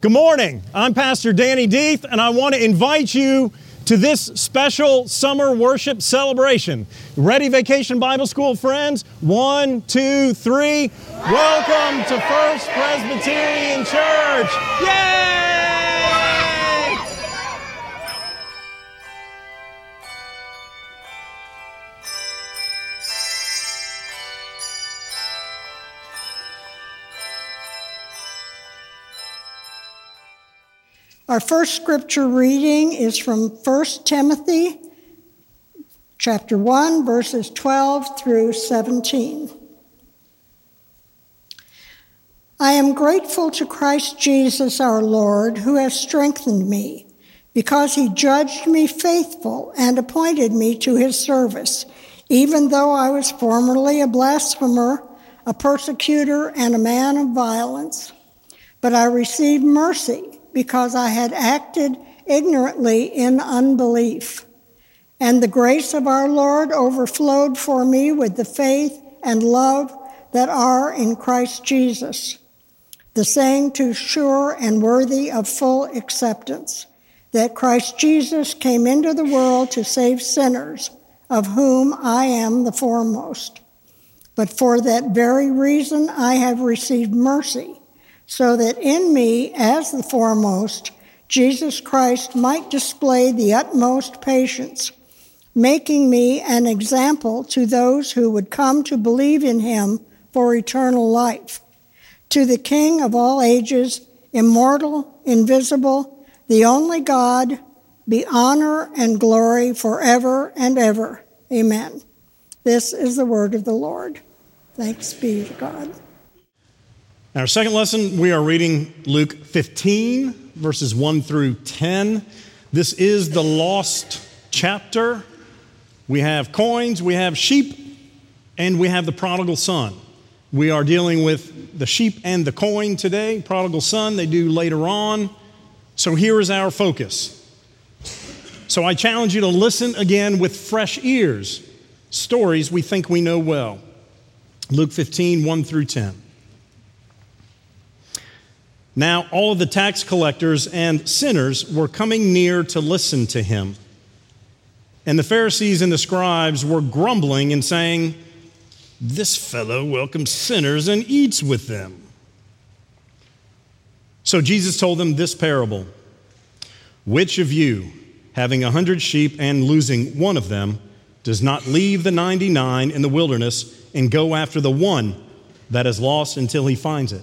Good morning. I'm Pastor Danny Deeth, and I want to invite you to this special summer worship celebration. Ready, Vacation Bible School friends? One, two, three. Welcome to First Presbyterian Church. Yay! Our first scripture reading is from 1 Timothy chapter 1 verses 12 through 17. I am grateful to Christ Jesus our Lord who has strengthened me because he judged me faithful and appointed me to his service even though I was formerly a blasphemer, a persecutor and a man of violence. But I received mercy because I had acted ignorantly in unbelief. And the grace of our Lord overflowed for me with the faith and love that are in Christ Jesus. The saying too sure and worthy of full acceptance that Christ Jesus came into the world to save sinners, of whom I am the foremost. But for that very reason I have received mercy so that in me, as the foremost, Jesus Christ might display the utmost patience, making me an example to those who would come to believe in him for eternal life. To the King of all ages, immortal, invisible, the only God, be honor and glory forever and ever. Amen. This is the word of the Lord. Thanks be to God. Our second lesson, we are reading Luke 15, verses 1 through 10. This is the lost chapter. We have coins, we have sheep, and we have the prodigal son. We are dealing with the sheep and the coin today. Prodigal son, they do later on. So here is our focus. So I challenge you to listen again with fresh ears, stories we think we know well. Luke 15, 1 through 10. Now, all of the tax collectors and sinners were coming near to listen to him. And the Pharisees and the scribes were grumbling and saying, This fellow welcomes sinners and eats with them. So Jesus told them this parable Which of you, having a hundred sheep and losing one of them, does not leave the 99 in the wilderness and go after the one that is lost until he finds it?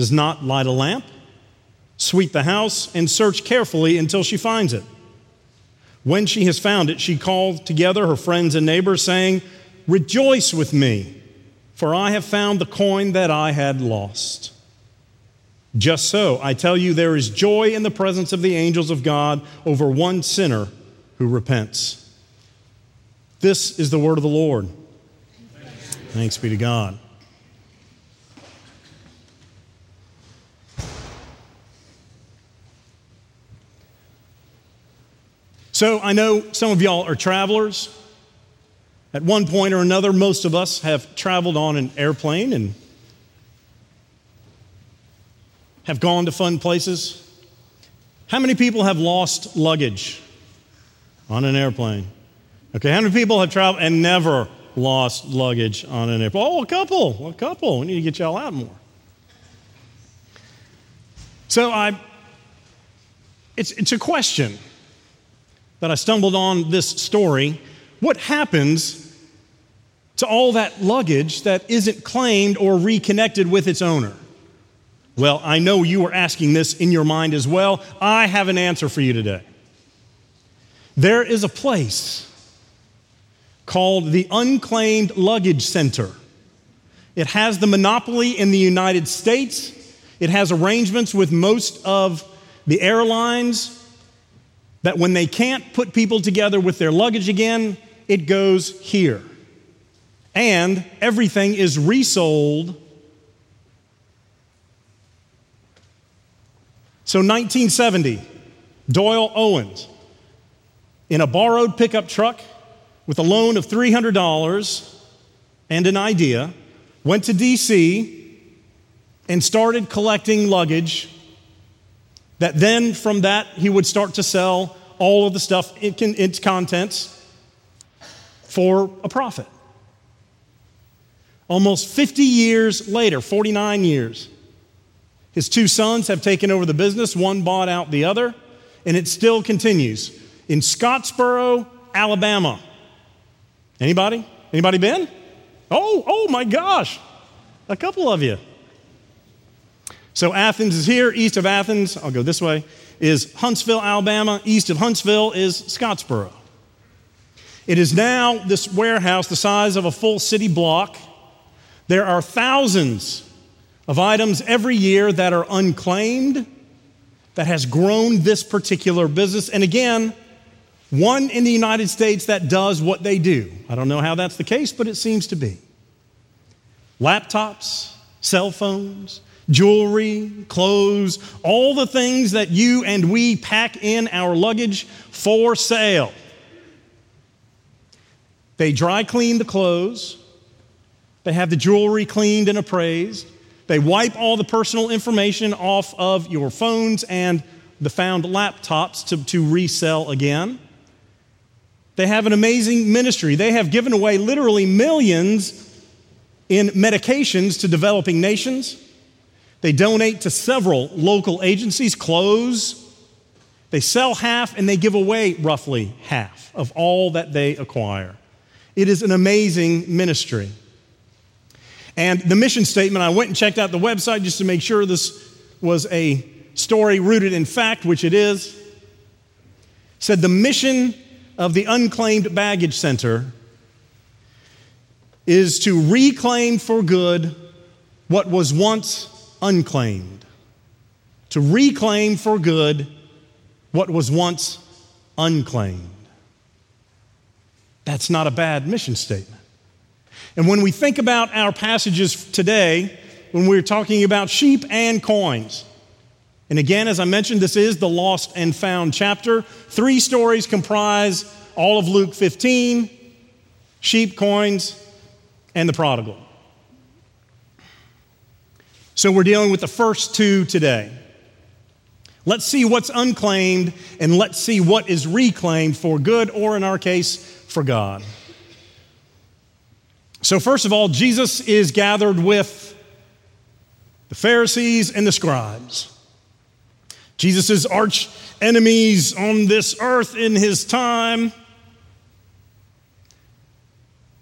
does not light a lamp, sweep the house, and search carefully until she finds it. When she has found it, she calls together her friends and neighbors, saying, Rejoice with me, for I have found the coin that I had lost. Just so, I tell you, there is joy in the presence of the angels of God over one sinner who repents. This is the word of the Lord. Thanks be to God. So I know some of y'all are travelers. At one point or another, most of us have traveled on an airplane and have gone to fun places. How many people have lost luggage on an airplane? Okay, how many people have traveled and never lost luggage on an airplane? Oh, a couple, a couple. We need to get y'all out more. So I, it's, it's a question that I stumbled on this story, what happens to all that luggage that isn't claimed or reconnected with its owner? Well, I know you were asking this in your mind as well. I have an answer for you today. There is a place called the Unclaimed Luggage Center. It has the monopoly in the United States. It has arrangements with most of the airlines that when they can't put people together with their luggage again, it goes here. And everything is resold. So, 1970, Doyle Owens, in a borrowed pickup truck with a loan of $300 and an idea, went to DC and started collecting luggage that then from that he would start to sell all of the stuff, its contents, for a profit. Almost 50 years later, 49 years, his two sons have taken over the business. One bought out the other, and it still continues in Scottsboro, Alabama. Anybody? Anybody been? Oh, oh my gosh. A couple of you. So Athens is here, east of Athens, I'll go this way, is Huntsville, Alabama. East of Huntsville is Scottsboro. It is now this warehouse the size of a full city block. There are thousands of items every year that are unclaimed that has grown this particular business. And again, one in the United States that does what they do. I don't know how that's the case, but it seems to be. Laptops, cell phones, jewelry, clothes, all the things that you and we pack in our luggage for sale. They dry clean the clothes, they have the jewelry cleaned and appraised, they wipe all the personal information off of your phones and the found laptops to, to resell again. They have an amazing ministry. They have given away literally millions in medications to developing nations. They donate to several local agencies, clothes. They sell half and they give away roughly half of all that they acquire. It is an amazing ministry. And the mission statement, I went and checked out the website just to make sure this was a story rooted in fact, which it is. Said the mission of the Unclaimed Baggage Center is to reclaim for good what was once unclaimed, to reclaim for good what was once unclaimed. That's not a bad mission statement. And when we think about our passages today, when we're talking about sheep and coins, and again, as I mentioned, this is the lost and found chapter. Three stories comprise all of Luke 15 sheep, coins, and the prodigal. So we're dealing with the first two today. Let's see what's unclaimed and let's see what is reclaimed for good, or in our case, for God. So, first of all, Jesus is gathered with the Pharisees and the scribes. Jesus' arch enemies on this earth in his time.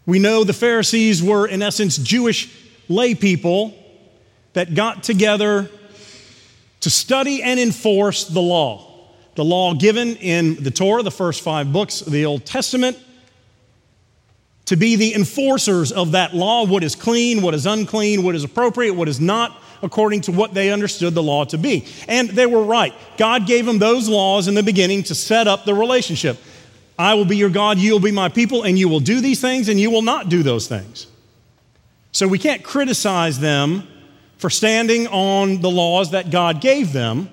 We know the Pharisees were, in essence, Jewish lay people that got together to study and enforce the law. The law given in the Torah, the first five books of the Old Testament, to be the enforcers of that law what is clean, what is unclean, what is appropriate, what is not, according to what they understood the law to be. And they were right. God gave them those laws in the beginning to set up the relationship. I will be your God, you will be my people, and you will do these things and you will not do those things. So we can't criticize them for standing on the laws that God gave them.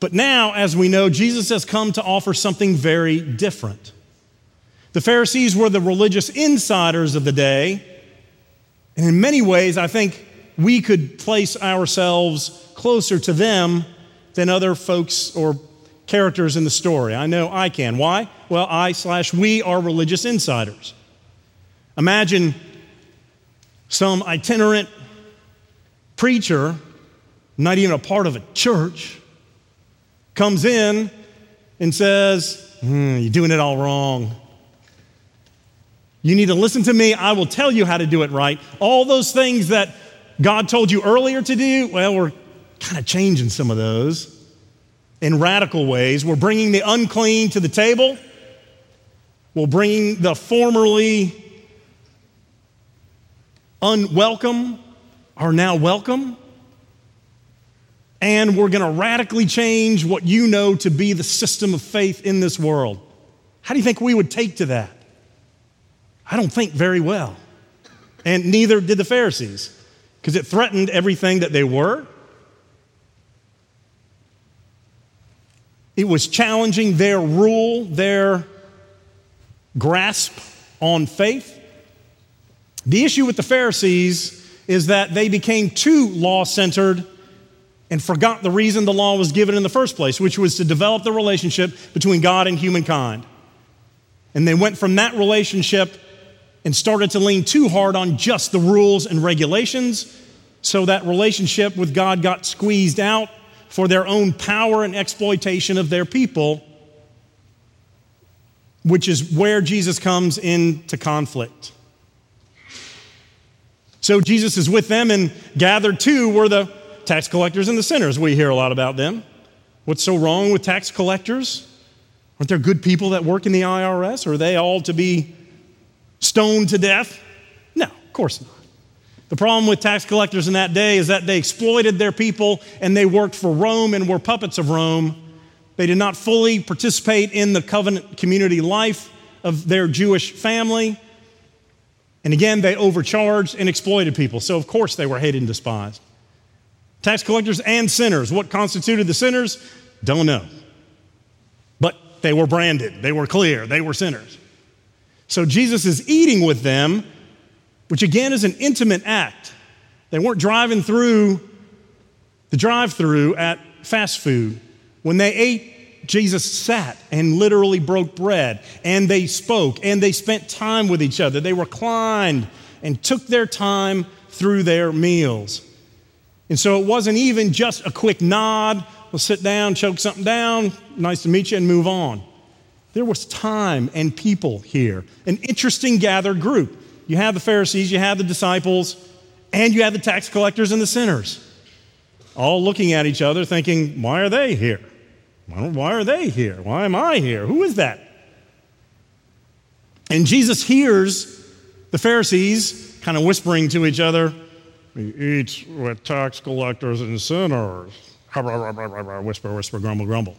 But now, as we know, Jesus has come to offer something very different. The Pharisees were the religious insiders of the day, and in many ways, I think we could place ourselves closer to them than other folks or characters in the story. I know I can. Why? Well, I slash we are religious insiders. Imagine some itinerant preacher, not even a part of a church, comes in and says, mm, You're doing it all wrong. You need to listen to me. I will tell you how to do it right. All those things that God told you earlier to do, well, we're kind of changing some of those in radical ways. We're bringing the unclean to the table. We're bringing the formerly unwelcome are now welcome. and we're going to radically change what you know to be the system of faith in this world. How do you think we would take to that? I don't think very well. And neither did the Pharisees, because it threatened everything that they were. It was challenging their rule, their grasp on faith. The issue with the Pharisees is that they became too law centered and forgot the reason the law was given in the first place, which was to develop the relationship between God and humankind. And they went from that relationship and started to lean too hard on just the rules and regulations, so that relationship with God got squeezed out for their own power and exploitation of their people, which is where Jesus comes into conflict. So Jesus is with them, and gathered too were the tax collectors and the sinners. We hear a lot about them. What's so wrong with tax collectors? Aren't there good people that work in the IRS? Are they all to be stoned to death? No, of course not. The problem with tax collectors in that day is that they exploited their people and they worked for Rome and were puppets of Rome. They did not fully participate in the covenant community life of their Jewish family. And again, they overcharged and exploited people. So, of course, they were hated and despised. Tax collectors and sinners. What constituted the sinners? Don't know. But they were branded, they were clear, they were sinners. So Jesus is eating with them, which again is an intimate act. They weren't driving through the drive through at fast food. When they ate, Jesus sat and literally broke bread, and they spoke, and they spent time with each other. They reclined and took their time through their meals. And so it wasn't even just a quick nod, we'll sit down, choke something down, nice to meet you, and move on. There was time and people here, an interesting gathered group. You have the Pharisees, you have the disciples, and you have the tax collectors and the sinners, all looking at each other thinking, why are they here? Why are they here? Why am I here? Who is that? And Jesus hears the Pharisees kind of whispering to each other, he eats with tax collectors and sinners. Whisper, whisper, grumble, grumble.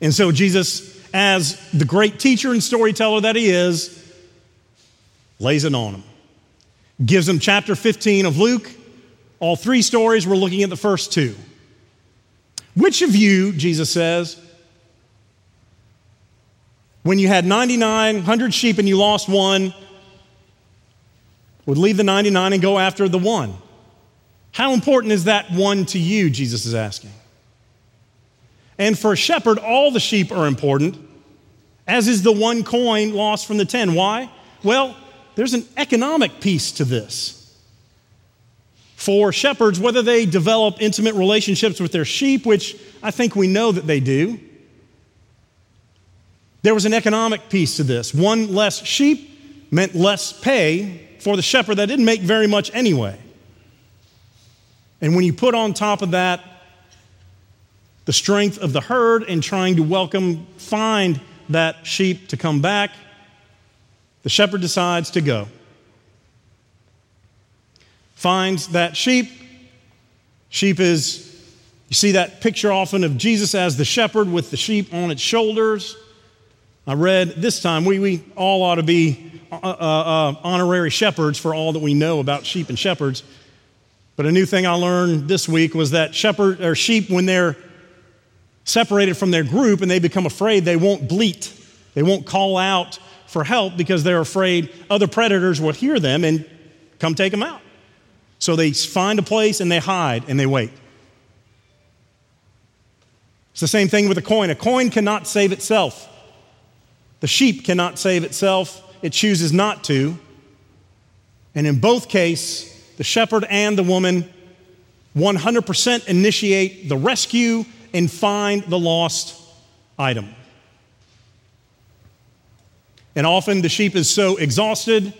And so Jesus, as the great teacher and storyteller that he is, lays it on him. Gives him chapter 15 of Luke. All three stories, we're looking at the first two. Which of you, Jesus says, when you had 9,900 sheep and you lost one, would leave the 99 and go after the one. How important is that one to you? Jesus is asking. And for a shepherd, all the sheep are important, as is the one coin lost from the 10. Why? Well, there's an economic piece to this. For shepherds, whether they develop intimate relationships with their sheep, which I think we know that they do, there was an economic piece to this. One less sheep meant less pay for the shepherd that didn't make very much anyway. And when you put on top of that the strength of the herd and trying to welcome, find that sheep to come back, the shepherd decides to go. Finds that sheep. Sheep is, you see that picture often of Jesus as the shepherd with the sheep on its shoulders. I read this time, we, we all ought to be uh, uh, uh, honorary shepherds for all that we know about sheep and shepherds. But a new thing I learned this week was that shepherd or sheep, when they're separated from their group and they become afraid, they won't bleat. They won't call out for help because they're afraid other predators will hear them and come take them out. So they find a place and they hide and they wait. It's the same thing with a coin. A coin cannot save itself. The sheep cannot save itself, it chooses not to. And in both cases, the shepherd and the woman 100% initiate the rescue and find the lost item. And often the sheep is so exhausted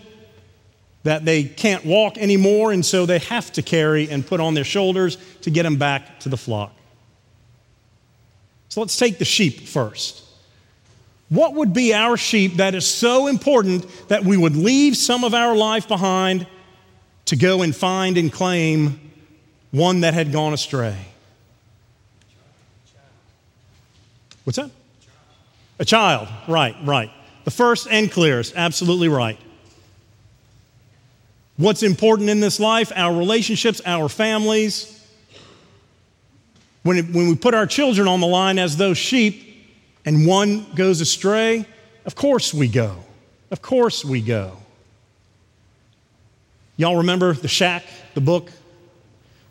that they can't walk anymore, and so they have to carry and put on their shoulders to get them back to the flock. So let's take the sheep first. What would be our sheep that is so important that we would leave some of our life behind to go and find and claim one that had gone astray. What's that? A child, right, right. The first and clearest, absolutely right. What's important in this life? Our relationships, our families. When, it, when we put our children on the line as those sheep and one goes astray, of course we go. Of course we go. Y'all remember The Shack, the book?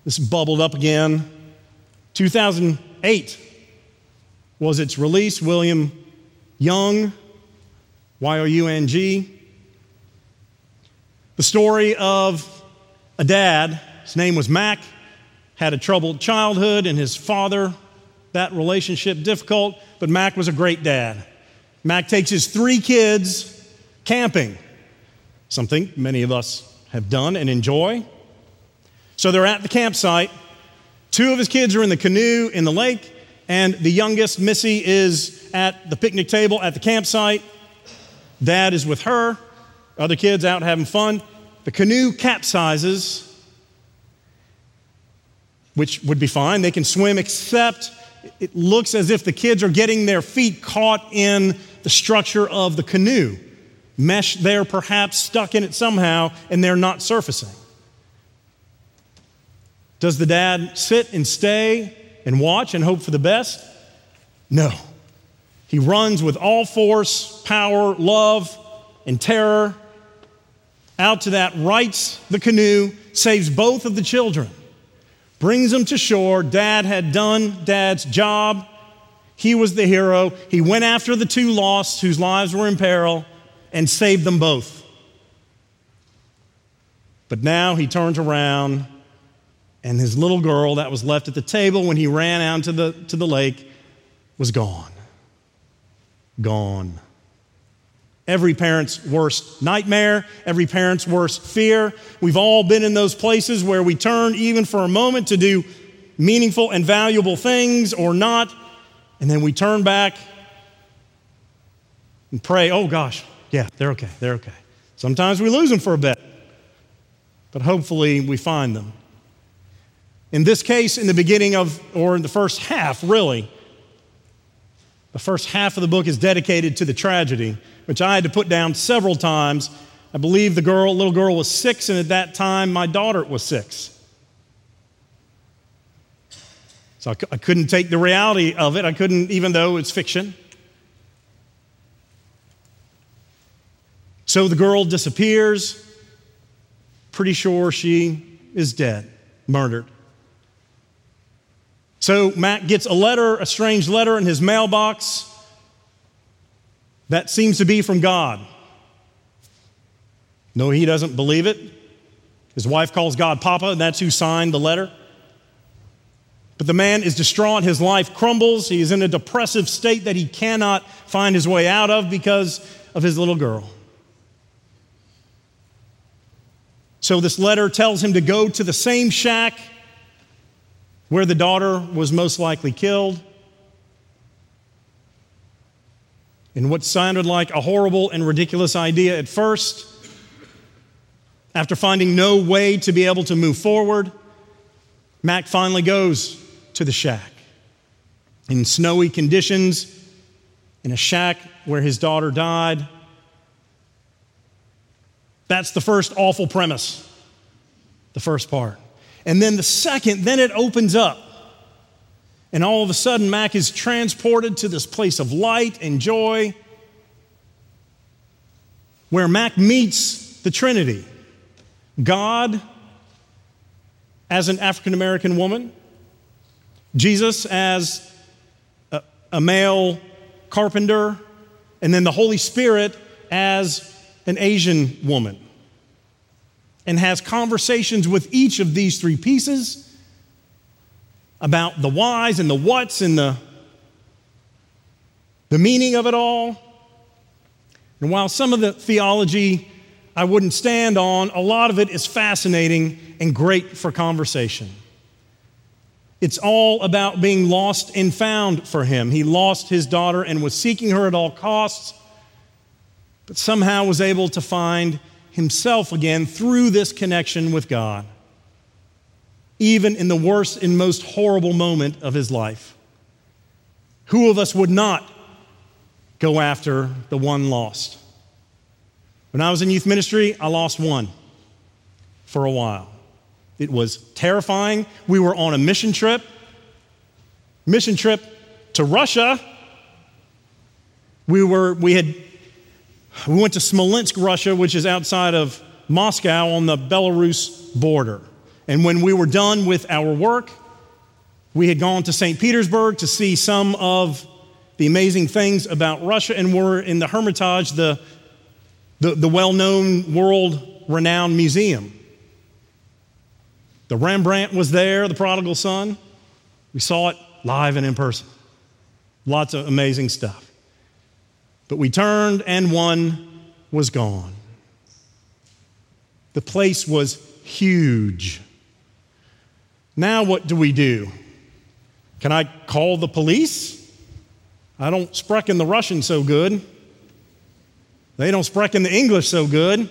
This bubbled up again. 2008 was its release. William Young, Y O U N G. The story of a dad, his name was Mac, had a troubled childhood, and his father, that relationship difficult, but Mac was a great dad. Mac takes his three kids camping, something many of us have done and enjoy. So they're at the campsite. Two of his kids are in the canoe in the lake, and the youngest, Missy, is at the picnic table at the campsite. Dad is with her, other kids out having fun. The canoe capsizes, which would be fine. They can swim, except it looks as if the kids are getting their feet caught in the structure of the canoe. Mesh there, perhaps stuck in it somehow, and they're not surfacing. Does the dad sit and stay and watch and hope for the best? No. He runs with all force, power, love, and terror out to that, rights the canoe, saves both of the children, brings them to shore. Dad had done dad's job. He was the hero. He went after the two lost whose lives were in peril and saved them both. But now he turns around and his little girl that was left at the table when he ran out to the, to the lake was gone. Gone. Every parent's worst nightmare, every parent's worst fear. We've all been in those places where we turn even for a moment to do meaningful and valuable things or not, and then we turn back and pray, oh gosh, yeah, they're okay, they're okay. Sometimes we lose them for a bit, but hopefully we find them. In this case, in the beginning of, or in the first half, really, the first half of the book is dedicated to the tragedy, which I had to put down several times. I believe the girl, little girl was six, and at that time, my daughter was six. So I, I couldn't take the reality of it. I couldn't, even though it's fiction. So the girl disappears. Pretty sure she is dead, murdered. So Mac gets a letter, a strange letter in his mailbox that seems to be from God. No, he doesn't believe it. His wife calls God Papa, and that's who signed the letter. But the man is distraught. His life crumbles. He is in a depressive state that he cannot find his way out of because of his little girl. So, this letter tells him to go to the same shack where the daughter was most likely killed. In what sounded like a horrible and ridiculous idea at first, after finding no way to be able to move forward, Mac finally goes to the shack. In snowy conditions, in a shack where his daughter died. That's the first awful premise, the first part. And then the second, then it opens up. And all of a sudden, Mac is transported to this place of light and joy where Mac meets the Trinity God as an African American woman, Jesus as a, a, male carpenter, and then the Holy Spirit as an Asian woman and has conversations with each of these three pieces about the whys and the whats and the, the meaning of it all. And while some of the theology I wouldn't stand on, a lot of it is fascinating and great for conversation. It's all about being lost and found for him. He lost his daughter and was seeking her at all costs, but somehow was able to find himself again through this connection with God. even in the worst and most horrible moment of his life. Who of us would not go after the one lost? When I was in youth ministry, I lost one for a while. It was terrifying. We were on a mission trip, mission trip to Russia. We were we had we went to Smolensk, Russia, which is outside of Moscow on the Belarus border. And when we were done with our work, we had gone to St. Petersburg to see some of the amazing things about Russia, and we're in the Hermitage, the, the, the well known, world renowned museum. The Rembrandt was there, the prodigal son. We saw it live and in person. Lots of amazing stuff. But we turned, and one was gone. The place was huge. Now, what do we do? Can I call the police? I don't sprechen the Russian so good. They don't sprechen the English so good.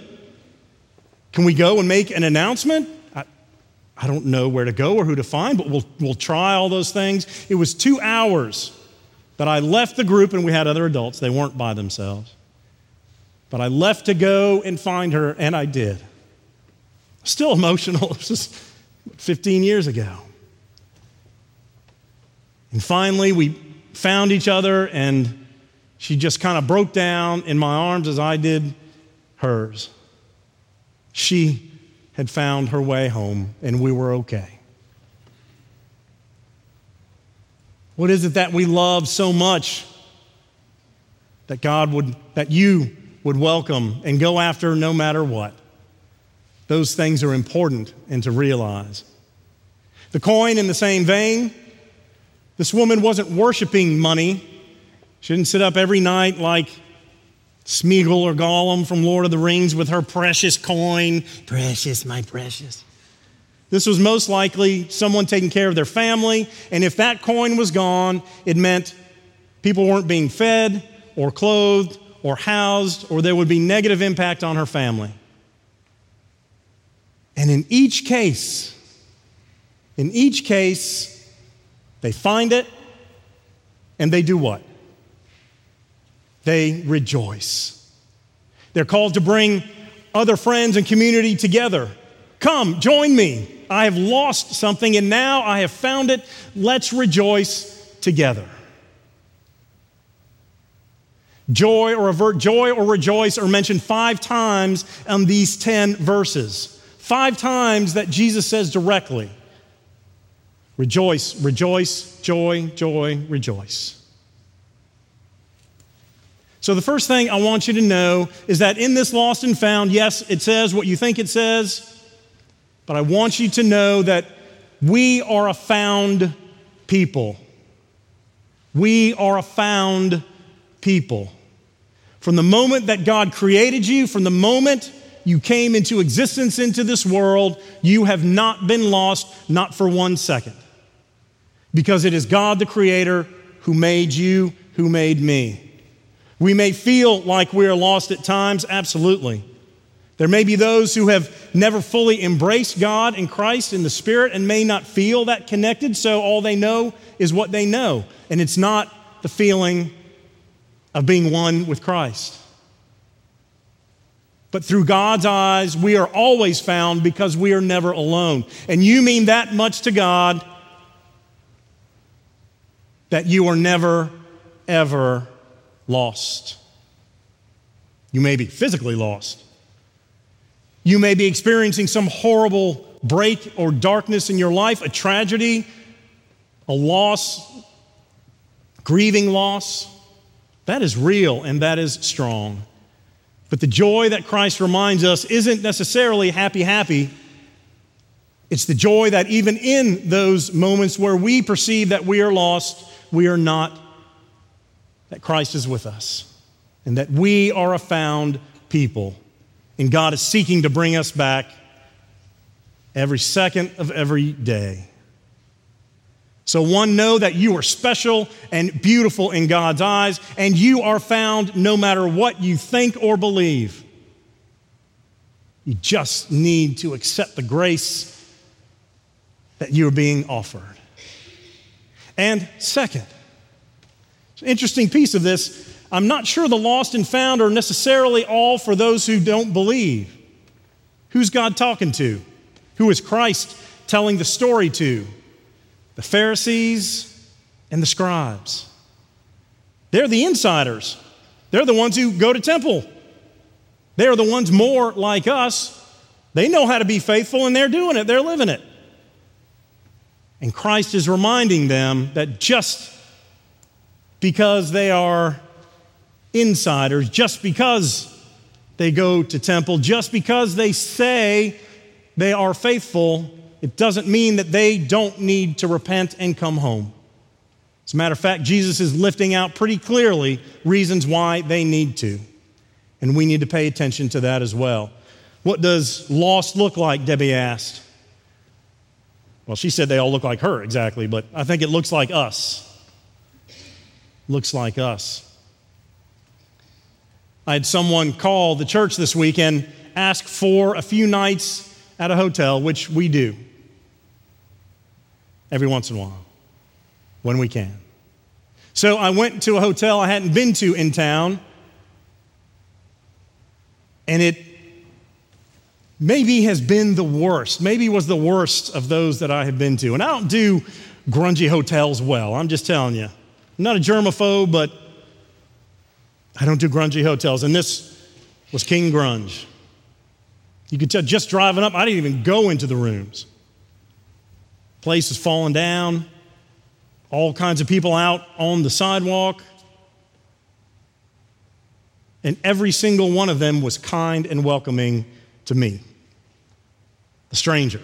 Can we go and make an announcement? I, I don't know where to go or who to find, but we'll, we'll try all those things. It was two hours that I left the group, and we had other adults. They weren't by themselves. But I left to go and find her, and I did. Still emotional. Was just 15 years ago. And finally, we found each other, and she just kind of broke down in my arms as I did hers. She had found her way home, and we were okay. What is it that we love so much that God would, that you would welcome and go after no matter what? Those things are important and to realize. The coin, in the same vein, this woman wasn't worshiping money. She didn't sit up every night like Smeagol or Gollum from Lord of the Rings with her precious coin. Precious, my precious. This was most likely someone taking care of their family, and if that coin was gone, it meant people weren't being fed or clothed or housed, or there would be negative impact on her family. And in each case, in each case, they find it and they do what? They rejoice. They're called to bring other friends and community together. Come, join me. I have lost something and now I have found it. Let's rejoice together. Joy or avert, joy or rejoice are mentioned five times in these 10 verses. Five times that Jesus says directly rejoice, rejoice, joy, joy, rejoice. So, the first thing I want you to know is that in this lost and found, yes, it says what you think it says, but I want you to know that we are a found people. We are a found people. From the moment that God created you, from the moment you came into existence into this world, you have not been lost, not for one second. Because it is God the Creator who made you, who made me. We may feel like we are lost at times, absolutely. There may be those who have never fully embraced God and Christ in the Spirit and may not feel that connected, so all they know is what they know. And it's not the feeling of being one with Christ. But through God's eyes, we are always found because we are never alone. And you mean that much to God that you are never, ever lost. You may be physically lost. You may be experiencing some horrible break or darkness in your life, a tragedy, a loss, grieving loss. That is real and that is strong. But the joy that Christ reminds us isn't necessarily happy, happy. It's the joy that even in those moments where we perceive that we are lost, we are not, that Christ is with us, and that we are a found people. And God is seeking to bring us back every second of every day. So, one, know that you are special and beautiful in God's eyes, and you are found no matter what you think or believe. You just need to accept the grace that you are being offered. And second, an interesting piece of this I'm not sure the lost and found are necessarily all for those who don't believe. Who's God talking to? Who is Christ telling the story to? The Pharisees and the scribes. They're the insiders. They're the ones who go to temple. They're the ones more like us. They know how to be faithful and they're doing it, they're living it. And Christ is reminding them that just because they are insiders, just because they go to temple, just because they say they are faithful, it doesn't mean that they don't need to repent and come home. As a matter of fact, Jesus is lifting out pretty clearly reasons why they need to. And we need to pay attention to that as well. What does lost look like? Debbie asked. Well, she said they all look like her exactly, but I think it looks like us. Looks like us. I had someone call the church this week and ask for a few nights at a hotel, which we do every once in a while when we can. So I went to a hotel I hadn't been to in town, and it maybe has been the worst, maybe was the worst of those that I have been to. And I don't do grungy hotels well, I'm just telling you. I'm not a germaphobe, but I don't do grungy hotels. And this was King Grunge. You could tell just driving up, I didn't even go into the rooms. Place is falling down, all kinds of people out on the sidewalk. And every single one of them was kind and welcoming to me, the stranger.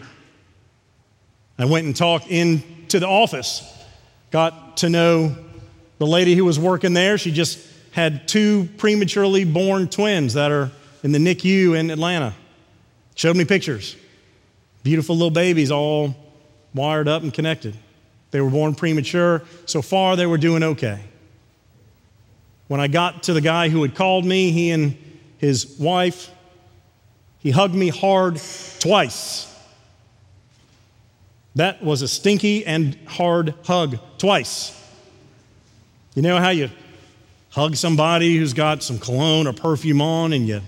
I went and talked into the office, got to know the lady who was working there. She just had two prematurely born twins that are in the NICU in Atlanta. Showed me pictures. Beautiful little babies, all wired up and connected. They were born premature. So far, they were doing okay. When I got to the guy who had called me, he and his wife, he hugged me hard twice. That was a stinky and hard hug twice. You know how you hug somebody who's got some cologne or perfume on and you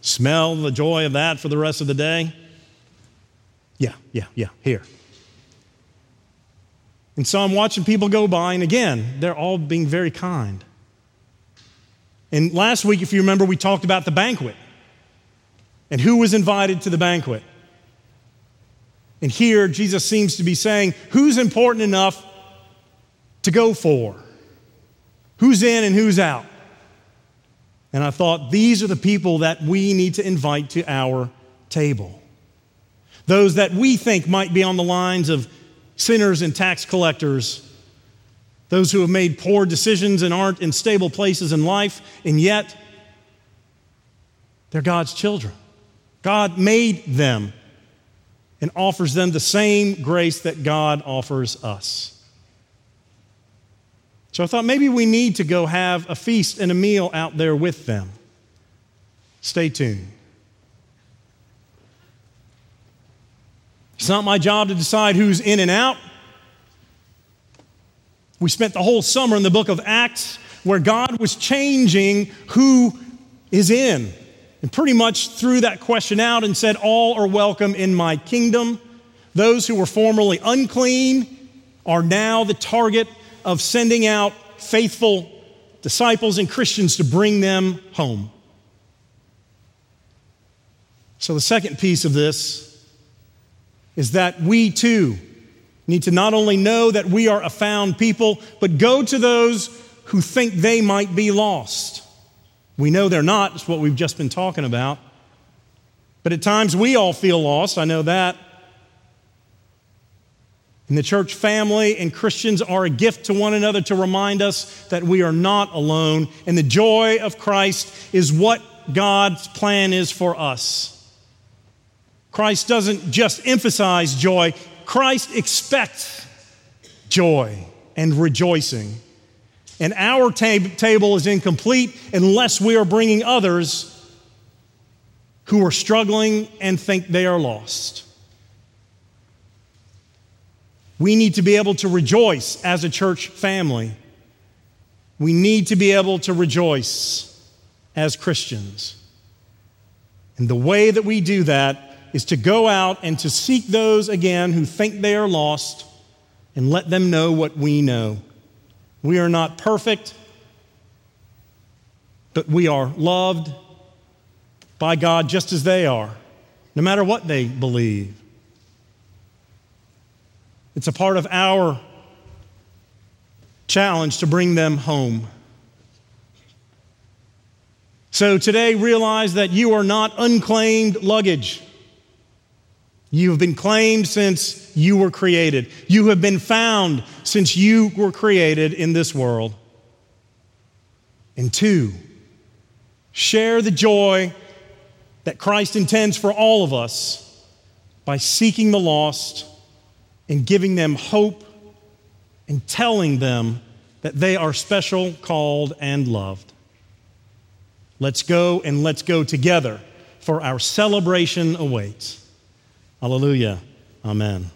smell the joy of that for the rest of the day? Yeah, yeah, yeah, here. And so I'm watching people go by, and again, they're all being very kind. And last week, if you remember, we talked about the banquet and who was invited to the banquet. And here, Jesus seems to be saying, who's important enough to go for? Who's in and who's out? And I thought, these are the people that we need to invite to our table. Those that we think might be on the lines of sinners and tax collectors, those who have made poor decisions and aren't in stable places in life, and yet they're God's children. God made them and offers them the same grace that God offers us. So I thought maybe we need to go have a feast and a meal out there with them. Stay tuned. It's not my job to decide who's in and out. We spent the whole summer in the book of Acts where God was changing who is in. And pretty much threw that question out and said, All are welcome in my kingdom. Those who were formerly unclean are now the target of sending out faithful disciples and Christians to bring them home. So, the second piece of this is that we too need to not only know that we are a found people, but go to those who think they might be lost. We know they're not, it's what we've just been talking about. But at times we all feel lost, I know that. And the church family and Christians are a gift to one another to remind us that we are not alone. And the joy of Christ is what God's plan is for us. Christ doesn't just emphasize joy, Christ expects joy and rejoicing. And our tab- table is incomplete unless we are bringing others who are struggling and think they are lost. We need to be able to rejoice as a church family. We need to be able to rejoice as Christians. And the way that we do that is to go out and to seek those again who think they are lost and let them know what we know. We are not perfect, but we are loved by God just as they are, no matter what they believe. It's a part of our challenge to bring them home. So today, realize that you are not unclaimed luggage. You have been claimed since you were created. You have been found since you were created in this world. And two, share the joy that Christ intends for all of us by seeking the lost and giving them hope and telling them that they are special, called, and loved. Let's go and let's go together, for our celebration awaits. Hallelujah. Amen.